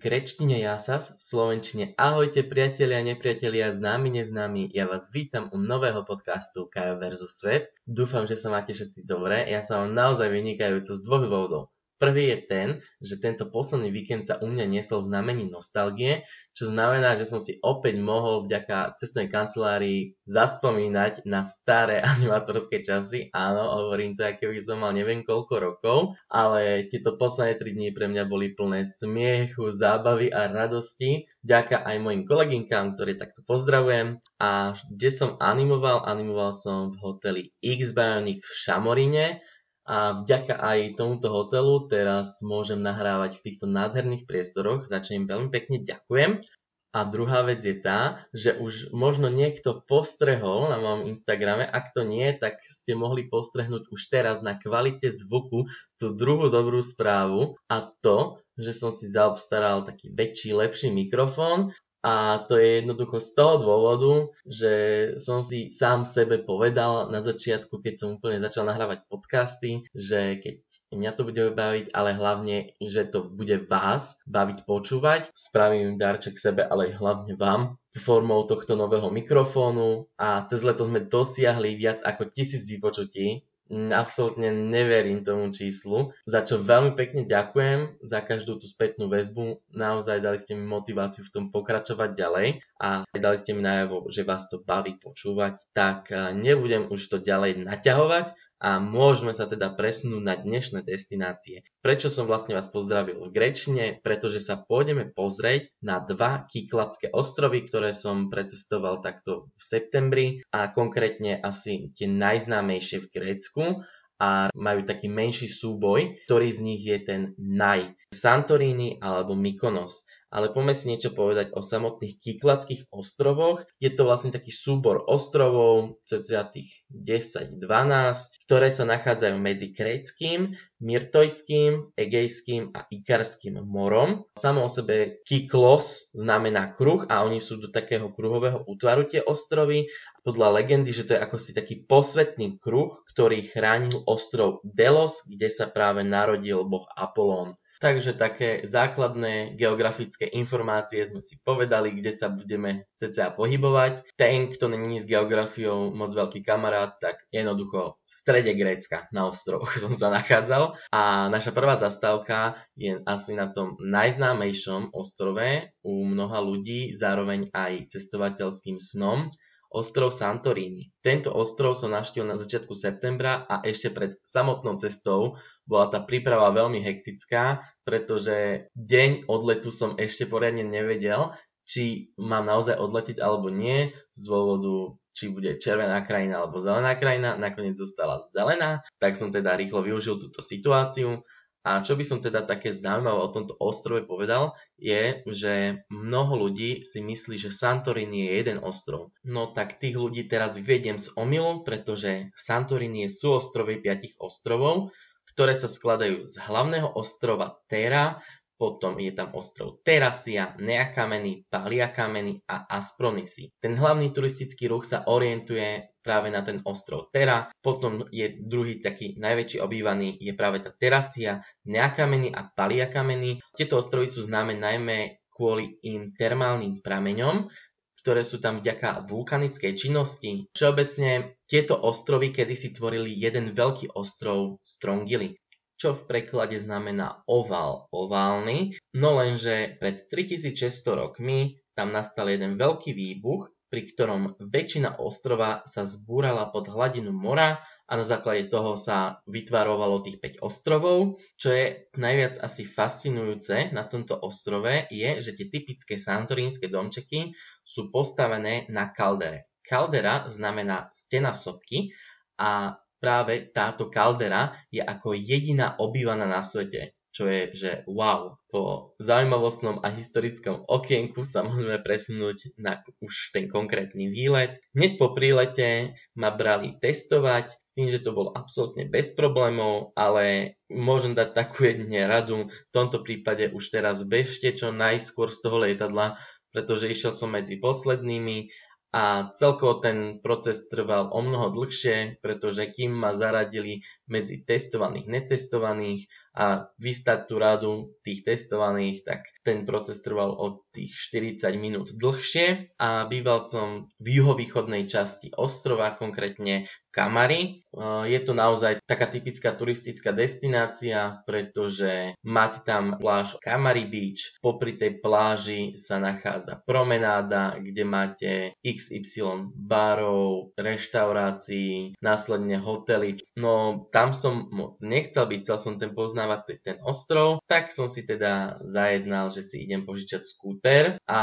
Grečtine jasas, v slovenčine ahojte priatelia, nepriatelia, známi, neznámi, ja vás vítam u nového podcastu Kajo versus Svet. Dúfam, že sa máte všetci dobre, ja sa vám naozaj vynikajúco z dvoch dôvodov. Prvý je ten, že tento posledný víkend sa u mňa niesol znamení nostalgie, čo znamená, že som si opäť mohol vďaka cestnej kancelárii zaspomínať na staré animatorské časy. Áno, hovorím to, ako by som mal neviem koľko rokov, ale tieto posledné 3 dní pre mňa boli plné smiechu, zábavy a radosti. Vďaka aj mojim koleginkám, ktoré takto pozdravujem. A kde som animoval? Animoval som v hoteli X-Bionic v Šamoríne a vďaka aj tomuto hotelu teraz môžem nahrávať v týchto nádherných priestoroch, za čo im veľmi pekne ďakujem. A druhá vec je tá, že už možno niekto postrehol na mojom Instagrame, ak to nie, tak ste mohli postrehnúť už teraz na kvalite zvuku tú druhú dobrú správu. A to, že som si zaobstaral taký väčší, lepší mikrofón a to je jednoducho z toho dôvodu, že som si sám sebe povedal na začiatku, keď som úplne začal nahrávať podcasty, že keď mňa to bude baviť, ale hlavne, že to bude vás baviť počúvať, spravím darček sebe, ale hlavne vám formou tohto nového mikrofónu. A cez leto sme dosiahli viac ako tisíc vypočutí absolútne neverím tomu číslu, za čo veľmi pekne ďakujem za každú tú spätnú väzbu. Naozaj dali ste mi motiváciu v tom pokračovať ďalej a dali ste mi najavo, že vás to baví počúvať, tak eh, nebudem už to ďalej naťahovať a môžeme sa teda presunúť na dnešné destinácie. Prečo som vlastne vás pozdravil v Grečne? Pretože sa pôjdeme pozrieť na dva Kikladské ostrovy, ktoré som precestoval takto v septembri a konkrétne asi tie najznámejšie v Grécku a majú taký menší súboj, ktorý z nich je ten naj. Santorini alebo Mykonos ale poďme si niečo povedať o samotných Kikladských ostrovoch. Je to vlastne taký súbor ostrovov, cca tých 10-12, ktoré sa nachádzajú medzi Kréckým, Myrtojským, Egejským a Ikarským morom. Samo o sebe Kiklos znamená kruh a oni sú do takého kruhového útvaru tie ostrovy. Podľa legendy, že to je ako si taký posvetný kruh, ktorý chránil ostrov Delos, kde sa práve narodil boh Apolón. Takže také základné geografické informácie sme si povedali, kde sa budeme cca pohybovať. Ten, kto není s geografiou moc veľký kamarát, tak jednoducho v strede Grécka na ostrovoch som sa nachádzal. A naša prvá zastávka je asi na tom najznámejšom ostrove u mnoha ľudí, zároveň aj cestovateľským snom ostrov Santorini. Tento ostrov som naštívil na začiatku septembra a ešte pred samotnou cestou bola tá príprava veľmi hektická, pretože deň odletu som ešte poriadne nevedel, či mám naozaj odletiť alebo nie, z dôvodu či bude červená krajina alebo zelená krajina, nakoniec zostala zelená, tak som teda rýchlo využil túto situáciu. A čo by som teda také zaujímavé o tomto ostrove povedal, je, že mnoho ľudí si myslí, že Santorini je jeden ostrov. No tak tých ľudí teraz vediem z omylu, pretože Santorini je súostrovy piatich ostrovov, ktoré sa skladajú z hlavného ostrova Terra, potom je tam ostrov Terasia, Neakameny, Paliakameny a Aspronisy. Ten hlavný turistický ruch sa orientuje práve na ten ostrov Tera, potom je druhý taký najväčší obývaný je práve tá Terasia, Neakameny a Paliakameny. Tieto ostrovy sú známe najmä kvôli im termálnym prameňom, ktoré sú tam vďaka vulkanickej činnosti. Všeobecne tieto ostrovy kedysi tvorili jeden veľký ostrov Strongily čo v preklade znamená oval, oválny, no lenže pred 3600 rokmi tam nastal jeden veľký výbuch, pri ktorom väčšina ostrova sa zbúrala pod hladinu mora a na základe toho sa vytvarovalo tých 5 ostrovov. Čo je najviac asi fascinujúce na tomto ostrove je, že tie typické santorínske domčeky sú postavené na kaldere. Kaldera znamená stena sopky a práve táto kaldera je ako jediná obývaná na svete. Čo je, že wow, po zaujímavostnom a historickom okienku sa môžeme presunúť na už ten konkrétny výlet. Hneď po prílete ma brali testovať, s tým, že to bolo absolútne bez problémov, ale môžem dať takú jedine radu, v tomto prípade už teraz bežte čo najskôr z toho lietadla, pretože išiel som medzi poslednými a celkovo ten proces trval o mnoho dlhšie, pretože kým ma zaradili medzi testovaných, netestovaných a vystať tú radu tých testovaných, tak ten proces trval od tých 40 minút dlhšie a býval som v juhovýchodnej časti ostrova, konkrétne Kamary. Je to naozaj taká typická turistická destinácia, pretože máte tam pláž Kamary Beach, popri tej pláži sa nachádza promenáda, kde máte XY barov, reštaurácií, následne hotely. No tam som moc nechcel byť, chcel som ten poznávať ten ostrov, tak som si teda zajednal, že si idem požičať skúter a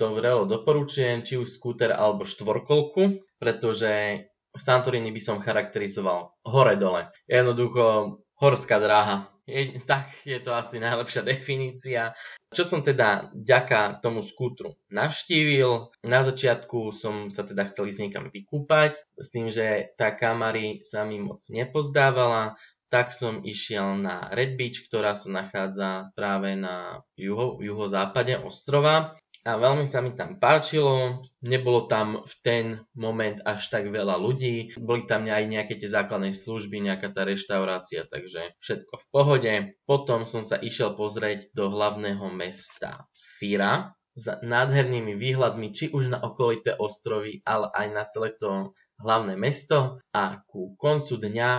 to vrelo doporučujem, či už skúter alebo štvorkolku, pretože Santorini by som charakterizoval hore-dole. Jednoducho horská dráha. Je, tak je to asi najlepšia definícia. Čo som teda ďaka tomu skútru navštívil, na začiatku som sa teda chcel ísť niekam vykúpať, s tým, že tá kamary sa mi moc nepozdávala, tak som išiel na Red Beach, ktorá sa nachádza práve na juho, juhozápade ostrova a veľmi sa mi tam páčilo. Nebolo tam v ten moment až tak veľa ľudí. Boli tam aj nejaké tie základné služby, nejaká tá reštaurácia, takže všetko v pohode. Potom som sa išiel pozrieť do hlavného mesta Fira s nádhernými výhľadmi, či už na okolité ostrovy, ale aj na celé to hlavné mesto a ku koncu dňa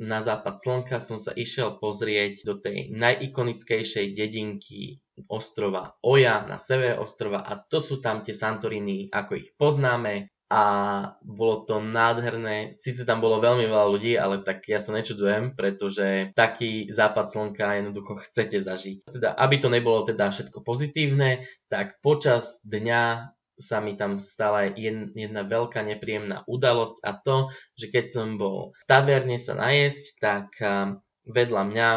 na západ slnka som sa išiel pozrieť do tej najikonickejšej dedinky ostrova Oja na severe ostrova a to sú tam tie Santoriny, ako ich poznáme a bolo to nádherné. Sice tam bolo veľmi veľa ľudí, ale tak ja sa nečudujem, pretože taký západ slnka jednoducho chcete zažiť. Teda, aby to nebolo teda všetko pozitívne, tak počas dňa sa mi tam stala jedna veľká nepríjemná udalosť a to, že keď som bol v taverne sa najesť, tak vedľa mňa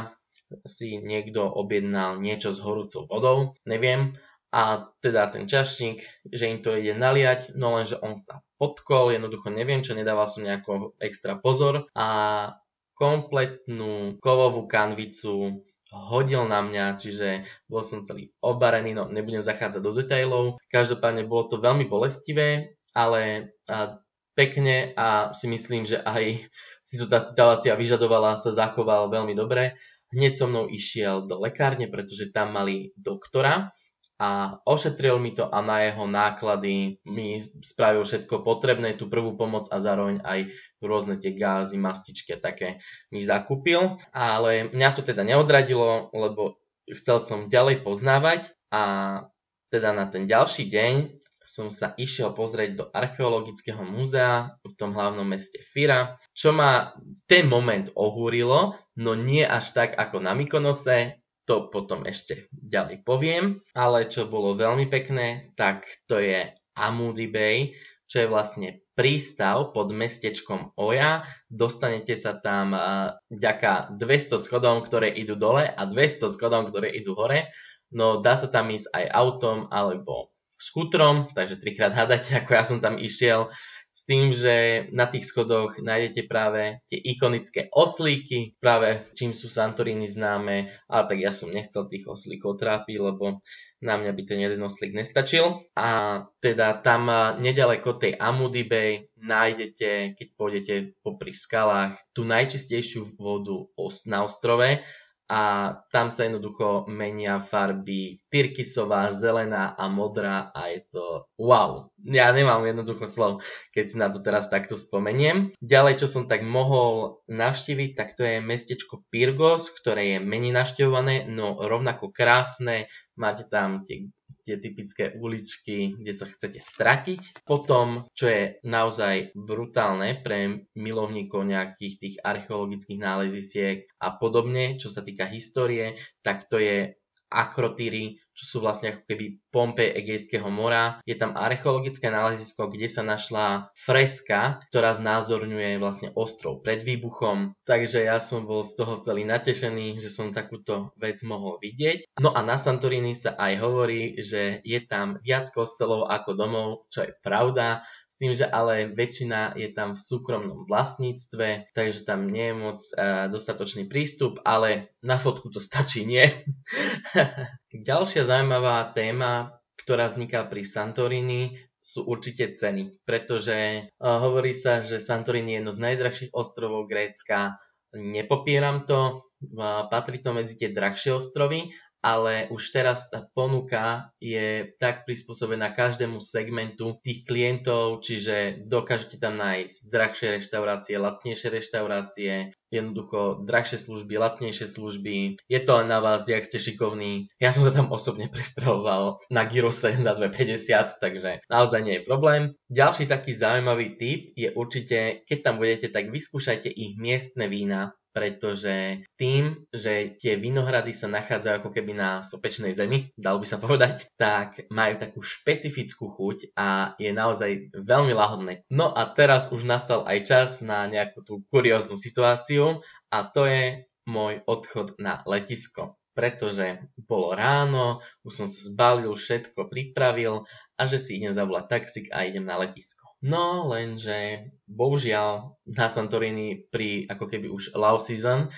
si niekto objednal niečo s horúcou vodou, neviem, a teda ten čašník, že im to ide naliať, no lenže on sa podkol, jednoducho neviem čo, nedával som nejako extra pozor a kompletnú kovovú kanvicu hodil na mňa, čiže bol som celý obarený, no nebudem zachádzať do detailov. Každopádne bolo to veľmi bolestivé, ale a, pekne a si myslím, že aj si tu tá situácia vyžadovala, sa zachoval veľmi dobre. Hneď so mnou išiel do lekárne, pretože tam mali doktora, a ošetril mi to a na jeho náklady mi spravil všetko potrebné, tú prvú pomoc a zároveň aj rôzne tie gázy, mastičky také mi zakúpil. Ale mňa to teda neodradilo, lebo chcel som ďalej poznávať a teda na ten ďalší deň som sa išiel pozrieť do archeologického múzea v tom hlavnom meste Fira, čo ma ten moment ohúrilo, no nie až tak ako na Mykonose, to potom ešte ďalej poviem. Ale čo bolo veľmi pekné, tak to je Amudi Bay, čo je vlastne prístav pod mestečkom Oja. Dostanete sa tam ďaká 200 schodom, ktoré idú dole a 200 schodom, ktoré idú hore. No dá sa tam ísť aj autom alebo skútrom, takže trikrát hádate, ako ja som tam išiel s tým, že na tých schodoch nájdete práve tie ikonické oslíky, práve čím sú Santorini známe, ale tak ja som nechcel tých oslíkov trápiť, lebo na mňa by ten jeden oslík nestačil. A teda tam nedaleko tej Amudy Bay nájdete, keď pôjdete popri skalách, tú najčistejšiu vodu na ostrove a tam sa jednoducho menia farby tyrkysová, zelená a modrá a je to wow. Ja nemám jednoducho slov, keď si na to teraz takto spomeniem. Ďalej, čo som tak mohol navštíviť, tak to je mestečko Pyrgos, ktoré je menej navštevované, no rovnako krásne. Máte tam tie tie typické uličky, kde sa chcete stratiť. Potom, čo je naozaj brutálne pre milovníkov nejakých tých archeologických nálezisiek a podobne, čo sa týka histórie, tak to je Akrotýry, čo sú vlastne ako keby Pompe Egejského mora. Je tam archeologické nálezisko, kde sa našla freska, ktorá znázorňuje vlastne ostrov pred výbuchom. Takže ja som bol z toho celý natešený, že som takúto vec mohol vidieť. No a na Santorini sa aj hovorí, že je tam viac kostolov ako domov, čo je pravda. S tým, že ale väčšina je tam v súkromnom vlastníctve, takže tam nie je moc uh, dostatočný prístup, ale na fotku to stačí, nie? Ďalšia zaujímavá téma, ktorá vzniká pri Santorini, sú určite ceny, pretože uh, hovorí sa, že Santorini je jedno z najdrahších ostrovov Grécka. Nepopieram to, uh, patrí to medzi tie drahšie ostrovy, ale už teraz tá ponuka je tak prispôsobená každému segmentu tých klientov, čiže dokážete tam nájsť drahšie reštaurácie, lacnejšie reštaurácie, jednoducho drahšie služby, lacnejšie služby. Je to len na vás, jak ste šikovní. Ja som sa tam osobne prestravoval na Girose za 2,50, takže naozaj nie je problém. Ďalší taký zaujímavý tip je určite, keď tam budete, tak vyskúšajte ich miestne vína, pretože tým, že tie vinohrady sa nachádzajú ako keby na sopečnej zemi, dalo by sa povedať, tak majú takú špecifickú chuť a je naozaj veľmi lahodné. No a teraz už nastal aj čas na nejakú tú kurióznu situáciu a to je môj odchod na letisko pretože bolo ráno, už som sa zbalil, všetko pripravil a že si idem zavolať taxík a idem na letisko. No lenže bohužiaľ na Santorini pri ako keby už low season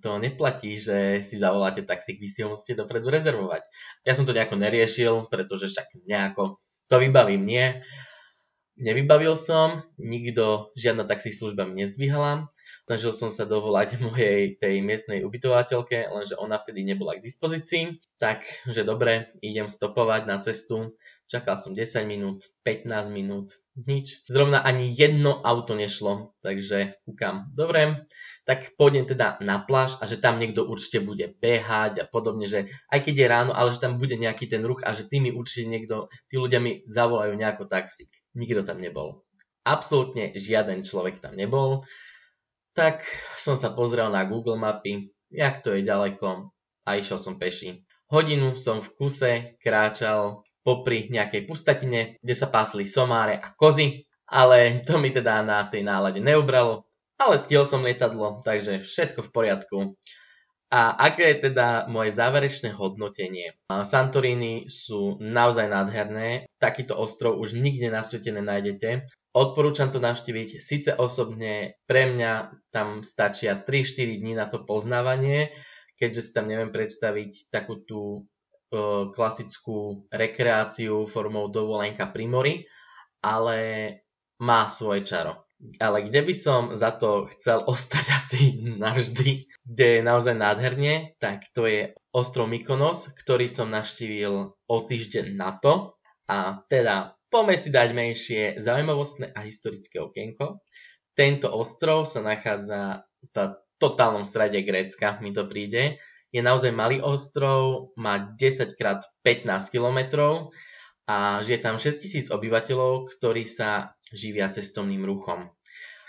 to neplatí, že si zavoláte taxík, vy si ho musíte dopredu rezervovať. Ja som to nejako neriešil, pretože však nejako to vybavím, nie. Nevybavil som, nikto, žiadna taxi služba mi nezdvíhala, Snažil som sa dovolať mojej tej miestnej ubytovateľke, lenže ona vtedy nebola k dispozícii. Takže dobre, idem stopovať na cestu. Čakal som 10 minút, 15 minút, nič. Zrovna ani jedno auto nešlo, takže kúkam. Dobre, tak pôjdem teda na pláž a že tam niekto určite bude behať a podobne, že aj keď je ráno, ale že tam bude nejaký ten ruch a že tými určite niekto, tí ľudia mi zavolajú nejako taxík. Nikto tam nebol. Absolútne žiaden človek tam nebol tak som sa pozrel na Google mapy, jak to je ďaleko a išiel som peši. Hodinu som v kuse kráčal popri nejakej pustatine, kde sa pásli somáre a kozy, ale to mi teda na tej nálade neubralo, ale stihol som lietadlo, takže všetko v poriadku. A aké je teda moje záverečné hodnotenie? Santorini sú naozaj nádherné, takýto ostrov už nikde na svete nenájdete. Odporúčam to navštíviť, síce osobne pre mňa tam stačia 3-4 dní na to poznávanie, keďže si tam neviem predstaviť takú tú e, klasickú rekreáciu formou dovolenka pri mori, ale má svoje čaro ale kde by som za to chcel ostať asi navždy, kde je naozaj nádherne, tak to je ostrov Mykonos, ktorý som navštívil o týždeň na to. A teda poďme si dať menšie zaujímavostné a historické okienko. Tento ostrov sa nachádza v totálnom strede Grécka, mi to príde. Je naozaj malý ostrov, má 10 x 15 kilometrov a žije tam 6000 obyvateľov, ktorí sa živia cestovným ruchom.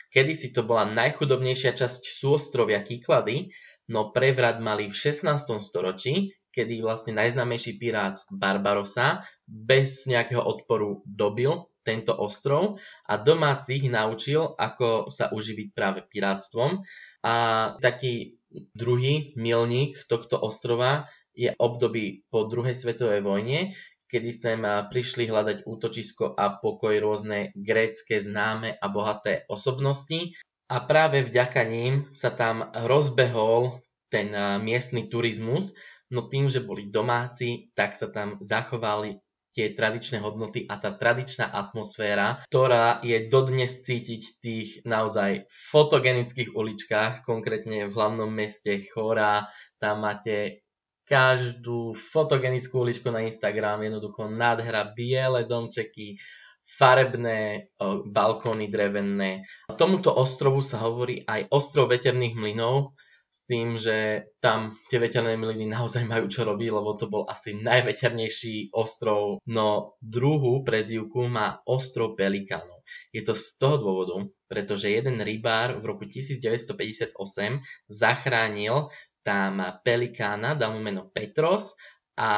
Kedysi to bola najchudobnejšia časť súostrovia Kyklady, no prevrat mali v 16. storočí, kedy vlastne najznámejší pirát Barbarosa bez nejakého odporu dobil tento ostrov a domácich naučil, ako sa uživiť práve pirátstvom. A taký druhý milník tohto ostrova je období po druhej svetovej vojne, kedy sem prišli hľadať útočisko a pokoj rôzne grécké známe a bohaté osobnosti. A práve vďaka ním sa tam rozbehol ten miestny turizmus, no tým, že boli domáci, tak sa tam zachovali tie tradičné hodnoty a tá tradičná atmosféra, ktorá je dodnes cítiť v tých naozaj fotogenických uličkách, konkrétne v hlavnom meste Chora, tam máte každú fotogenickú uličku na Instagram, jednoducho nádhera, biele domčeky, farebné balkóny drevené. Tomuto ostrovu sa hovorí aj ostrov veterných mlynov, s tým, že tam tie veterné mlyny naozaj majú čo robiť, lebo to bol asi najveternejší ostrov. No druhú prezývku má ostrov Pelikánov. Je to z toho dôvodu, pretože jeden rybár v roku 1958 zachránil tam pelikána, dal mu meno Petros a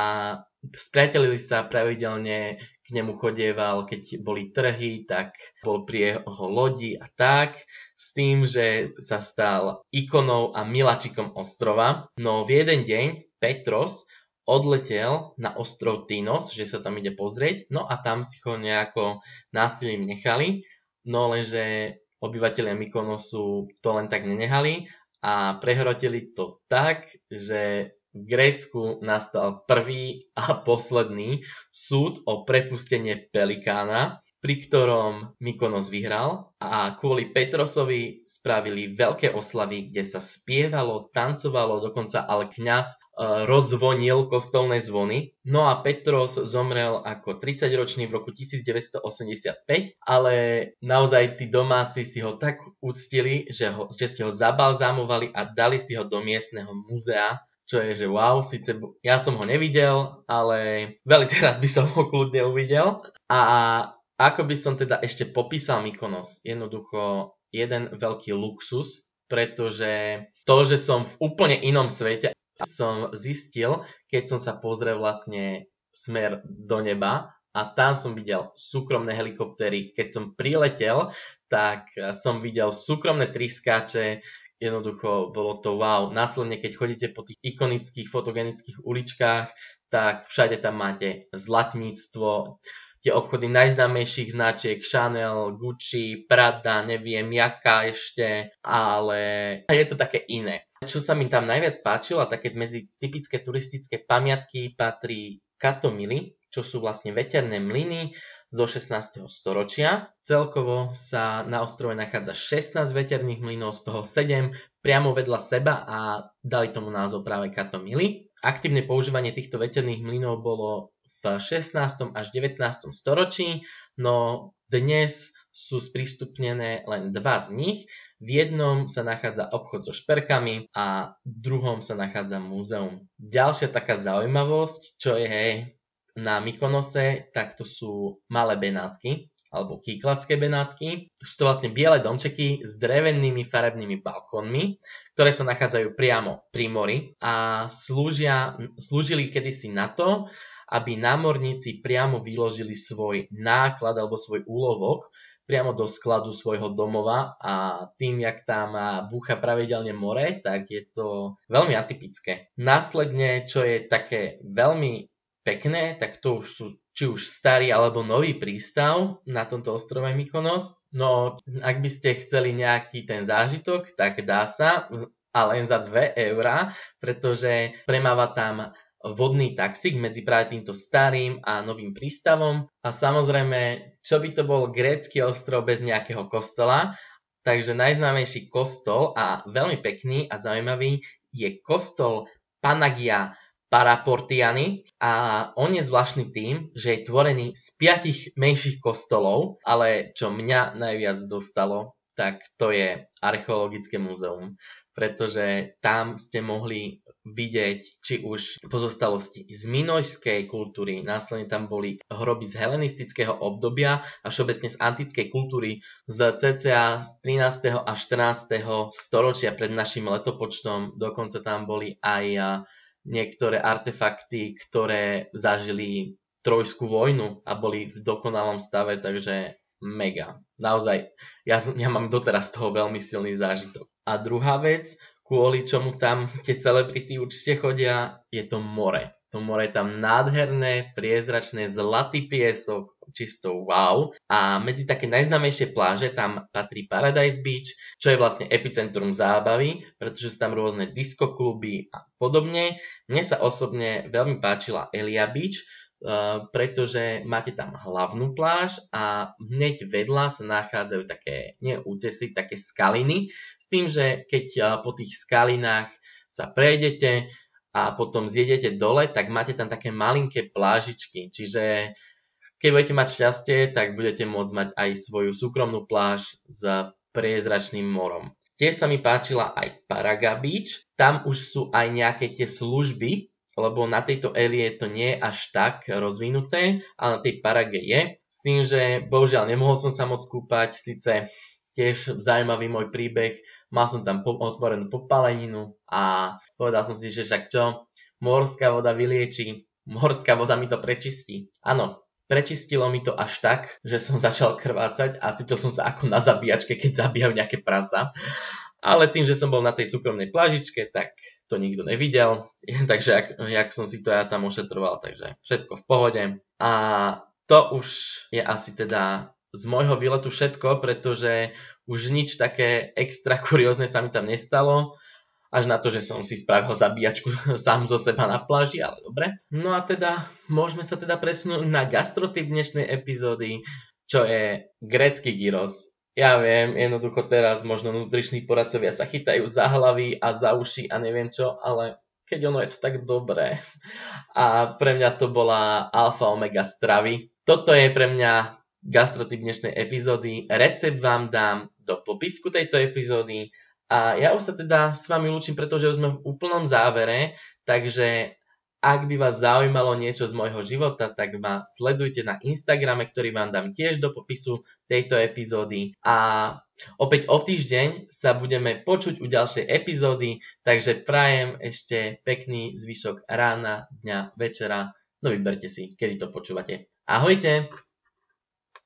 spriatelili sa pravidelne, k nemu chodieval, keď boli trhy, tak bol pri jeho lodi a tak, s tým, že sa stal ikonou a milačikom ostrova. No v jeden deň Petros odletel na ostrov Tinos, že sa tam ide pozrieť, no a tam si ho nejako násilím nechali, no lenže obyvateľia Mykonosu to len tak nenehali a prehrotili to tak, že v Grécku nastal prvý a posledný súd o prepustenie Pelikána, pri ktorom Mykonos vyhral a kvôli Petrosovi spravili veľké oslavy, kde sa spievalo, tancovalo, dokonca ale kňaz e, rozvonil kostolné zvony. No a Petros zomrel ako 30-ročný v roku 1985, ale naozaj tí domáci si ho tak uctili, že, ho, že si ho zabalzámovali a dali si ho do miestneho muzea čo je, že wow, síce ja som ho nevidel, ale veľmi rád by som ho kľudne uvidel. A ako by som teda ešte popísal Mykonos? Jednoducho jeden veľký luxus, pretože to, že som v úplne inom svete, som zistil, keď som sa pozrel vlastne smer do neba a tam som videl súkromné helikoptery. Keď som priletel, tak som videl súkromné triskáče, jednoducho bolo to wow. Následne, keď chodíte po tých ikonických fotogenických uličkách, tak všade tam máte zlatníctvo, tie obchody najznámejších značiek Chanel, Gucci, Prada, neviem, jaká ešte, ale je to také iné. Čo sa mi tam najviac páčilo, a také medzi typické turistické pamiatky patrí Katomily, čo sú vlastne veterné mlyny zo 16. storočia. Celkovo sa na ostrove nachádza 16 veterných mlynov, z toho 7 priamo vedľa seba a dali tomu názov práve Katomily. Aktívne používanie týchto veterných mlynov bolo v 16. až 19. storočí, no dnes sú sprístupnené len dva z nich. V jednom sa nachádza obchod so šperkami a v druhom sa nachádza múzeum. Ďalšia taká zaujímavosť, čo je na Mykonose, tak to sú malé benátky, alebo kýkladské benátky. Sú to vlastne biele domčeky s drevenými farebnými balkónmi, ktoré sa nachádzajú priamo pri mori a slúžia, slúžili kedysi na to, aby námorníci priamo vyložili svoj náklad alebo svoj úlovok priamo do skladu svojho domova a tým, jak tam búcha pravidelne more, tak je to veľmi atypické. Následne, čo je také veľmi pekné, tak to už sú či už starý alebo nový prístav na tomto ostrove Mykonos. No, ak by ste chceli nejaký ten zážitok, tak dá sa, a len za 2 eurá, pretože premáva tam vodný taxík medzi práve týmto starým a novým prístavom. A samozrejme, čo by to bol grécky ostrov bez nejakého kostola, takže najznámejší kostol a veľmi pekný a zaujímavý je kostol Panagia Paraportiany a on je zvláštny tým, že je tvorený z piatich menších kostolov, ale čo mňa najviac dostalo, tak to je archeologické múzeum, pretože tam ste mohli vidieť či už pozostalosti z minojskej kultúry, následne tam boli hroby z helenistického obdobia a všeobecne z antickej kultúry z cca 13. a 14. storočia pred našim letopočtom, dokonca tam boli aj niektoré artefakty, ktoré zažili trojskú vojnu a boli v dokonalom stave, takže mega. Naozaj, ja, ja mám doteraz toho veľmi silný zážitok. A druhá vec, kvôli čomu tam tie celebrity určite chodia, je to more. To more je tam nádherné, priezračné, zlatý piesok, čisto wow. A medzi také najznámejšie pláže tam patrí Paradise Beach, čo je vlastne epicentrum zábavy, pretože sú tam rôzne diskokluby a podobne. Mne sa osobne veľmi páčila Elia Beach, pretože máte tam hlavnú pláž a hneď vedľa sa nachádzajú také, nie útesy, také skaliny, s tým, že keď uh, po tých skalinách sa prejdete, a potom zjedete dole, tak máte tam také malinké plážičky. Čiže keď budete mať šťastie, tak budete môcť mať aj svoju súkromnú pláž s priezračným morom. Tiež sa mi páčila aj Paraga Beach. Tam už sú aj nejaké tie služby, lebo na tejto Elie to nie je až tak rozvinuté, ale na tej Parage je. S tým, že bohužiaľ nemohol som sa moc kúpať, síce tiež zaujímavý môj príbeh, mal som tam po- otvorenú popaleninu a povedal som si, že však čo, morská voda vylieči morská voda mi to prečistí. Áno, prečistilo mi to až tak, že som začal krvácať a cítil som sa ako na zabíjačke, keď zabíjajú nejaké prasa. Ale tým, že som bol na tej súkromnej plážičke, tak to nikto nevidel. takže jak, jak som si to ja tam ošetroval, takže všetko v pohode. A to už je asi teda z môjho výletu všetko, pretože už nič také extra kuriózne sa mi tam nestalo až na to, že som si spravil zabíjačku sám zo seba na pláži, ale dobre. No a teda, môžeme sa teda presunúť na gastrotyp dnešnej epizódy, čo je grecký gyros. Ja viem, jednoducho teraz možno nutriční poradcovia sa chytajú za hlavy a za uši a neviem čo, ale keď ono je to tak dobré. A pre mňa to bola alfa omega stravy. Toto je pre mňa gastrotyp dnešnej epizódy. Recept vám dám do popisku tejto epizódy a ja už sa teda s vami lúčim, pretože už sme v úplnom závere, takže ak by vás zaujímalo niečo z môjho života, tak ma sledujte na Instagrame, ktorý vám dám tiež do popisu tejto epizódy. A opäť o týždeň sa budeme počuť u ďalšej epizódy, takže prajem ešte pekný zvyšok rána, dňa, večera. No vyberte si, kedy to počúvate. Ahojte!